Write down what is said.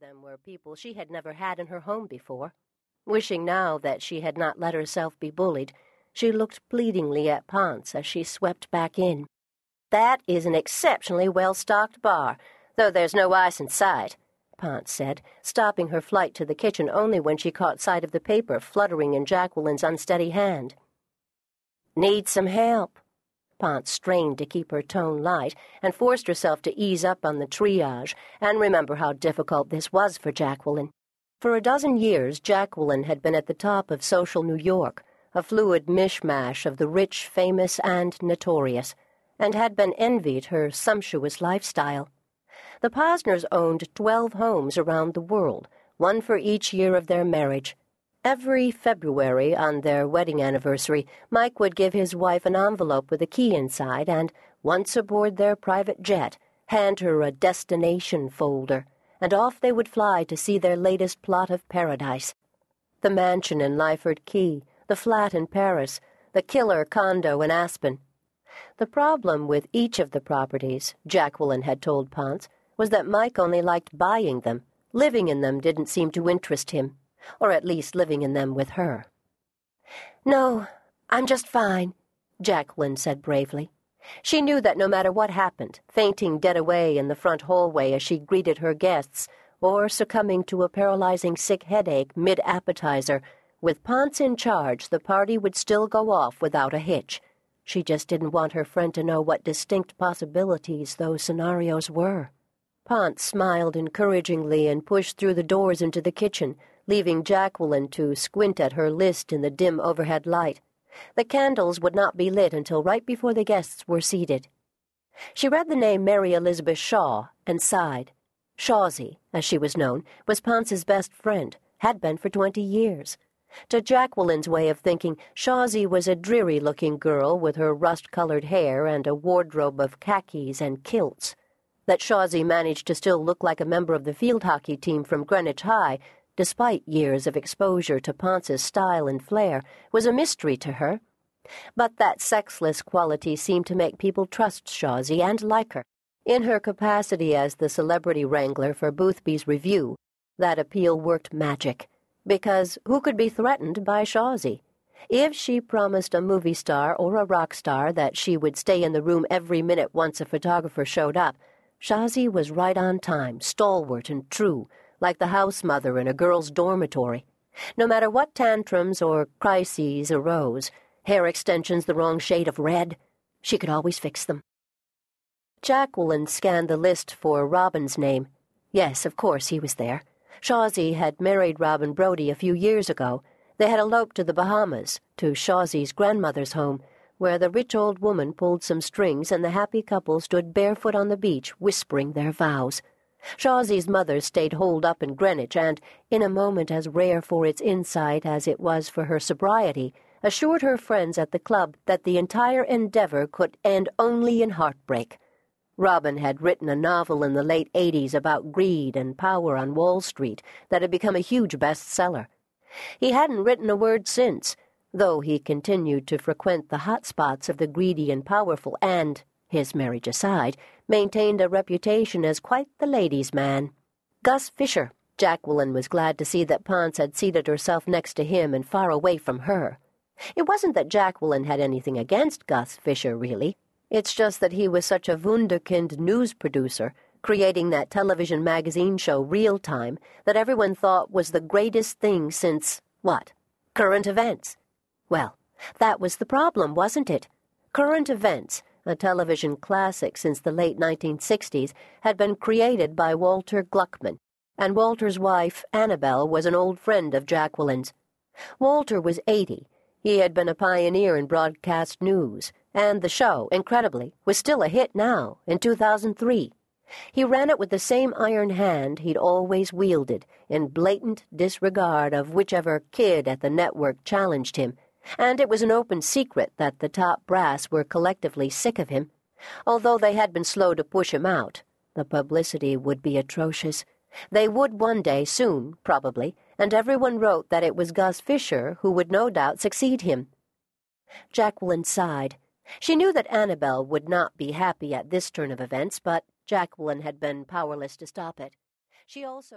them were people she had never had in her home before. Wishing now that she had not let herself be bullied, she looked pleadingly at Ponce as she swept back in. That is an exceptionally well stocked bar, though there's no ice in sight, Ponce said, stopping her flight to the kitchen only when she caught sight of the paper fluttering in Jacqueline's unsteady hand. Need some help? Ponce strained to keep her tone light and forced herself to ease up on the triage and remember how difficult this was for Jacqueline. For a dozen years, Jacqueline had been at the top of social New York, a fluid mishmash of the rich, famous, and notorious, and had been envied her sumptuous lifestyle. The Posners owned twelve homes around the world, one for each year of their marriage. Every February, on their wedding anniversary, Mike would give his wife an envelope with a key inside, and, once aboard their private jet, hand her a destination folder, and off they would fly to see their latest plot of paradise. The mansion in Lyford Cay, the flat in Paris, the killer condo in Aspen. The problem with each of the properties, Jacqueline had told Ponce, was that Mike only liked buying them. Living in them didn't seem to interest him, or at least living in them with her. No, I'm just fine, Jacqueline said bravely. She knew that no matter what happened, fainting dead away in the front hallway as she greeted her guests, or succumbing to a paralyzing sick headache mid appetizer, with Ponce in charge, the party would still go off without a hitch. She just didn't want her friend to know what distinct possibilities those scenarios were. Ponce smiled encouragingly and pushed through the doors into the kitchen, leaving Jacqueline to squint at her list in the dim overhead light. The candles would not be lit until right before the guests were seated. She read the name Mary Elizabeth Shaw and sighed. Shawsy, as she was known, was Ponce's best friend, had been for twenty years. To Jacqueline's way of thinking, Shawsy was a dreary-looking girl with her rust-colored hair and a wardrobe of khakis and kilts that Shawsy managed to still look like a member of the field hockey team from Greenwich High, despite years of exposure to Ponce's style and flair, was a mystery to her. But that sexless quality seemed to make people trust Shawsy and like her. In her capacity as the celebrity wrangler for Boothby's Review, that appeal worked magic, because who could be threatened by Shawsy? If she promised a movie star or a rock star that she would stay in the room every minute once a photographer showed up, Shawsy was right on time, stalwart and true, like the house mother in a girl's dormitory. No matter what tantrums or crises arose, hair extensions the wrong shade of red, she could always fix them. Jacqueline scanned the list for Robin's name. Yes, of course, he was there. Shawsy had married Robin Brody a few years ago. They had eloped to the Bahamas, to Shawsy's grandmother's home, where the rich old woman pulled some strings and the happy couple stood barefoot on the beach, whispering their vows. Shawsy's mother stayed holed up in Greenwich and, in a moment as rare for its insight as it was for her sobriety, assured her friends at the club that the entire endeavor could end only in heartbreak. Robin had written a novel in the late 80s about greed and power on Wall Street that had become a huge bestseller. He hadn't written a word since, though he continued to frequent the hot spots of the greedy and powerful and, his marriage aside, maintained a reputation as quite the ladies' man. Gus Fisher. Jacqueline was glad to see that Ponce had seated herself next to him and far away from her. It wasn't that Jacqueline had anything against Gus Fisher, really. It's just that he was such a wunderkind news producer, creating that television magazine show Real Time, that everyone thought was the greatest thing since, what, current events. Well, that was the problem, wasn't it? Current Events, a television classic since the late 1960s, had been created by Walter Gluckman, and Walter's wife, Annabelle, was an old friend of Jacqueline's. Walter was 80. He had been a pioneer in broadcast news, and the show, incredibly, was still a hit now, in 2003. He ran it with the same iron hand he'd always wielded, in blatant disregard of whichever kid at the network challenged him and it was an open secret that the top brass were collectively sick of him. Although they had been slow to push him out, the publicity would be atrocious. They would one day, soon, probably, and everyone wrote that it was Gus Fisher who would no doubt succeed him. Jacqueline sighed. She knew that Annabel would not be happy at this turn of events, but Jacqueline had been powerless to stop it. She also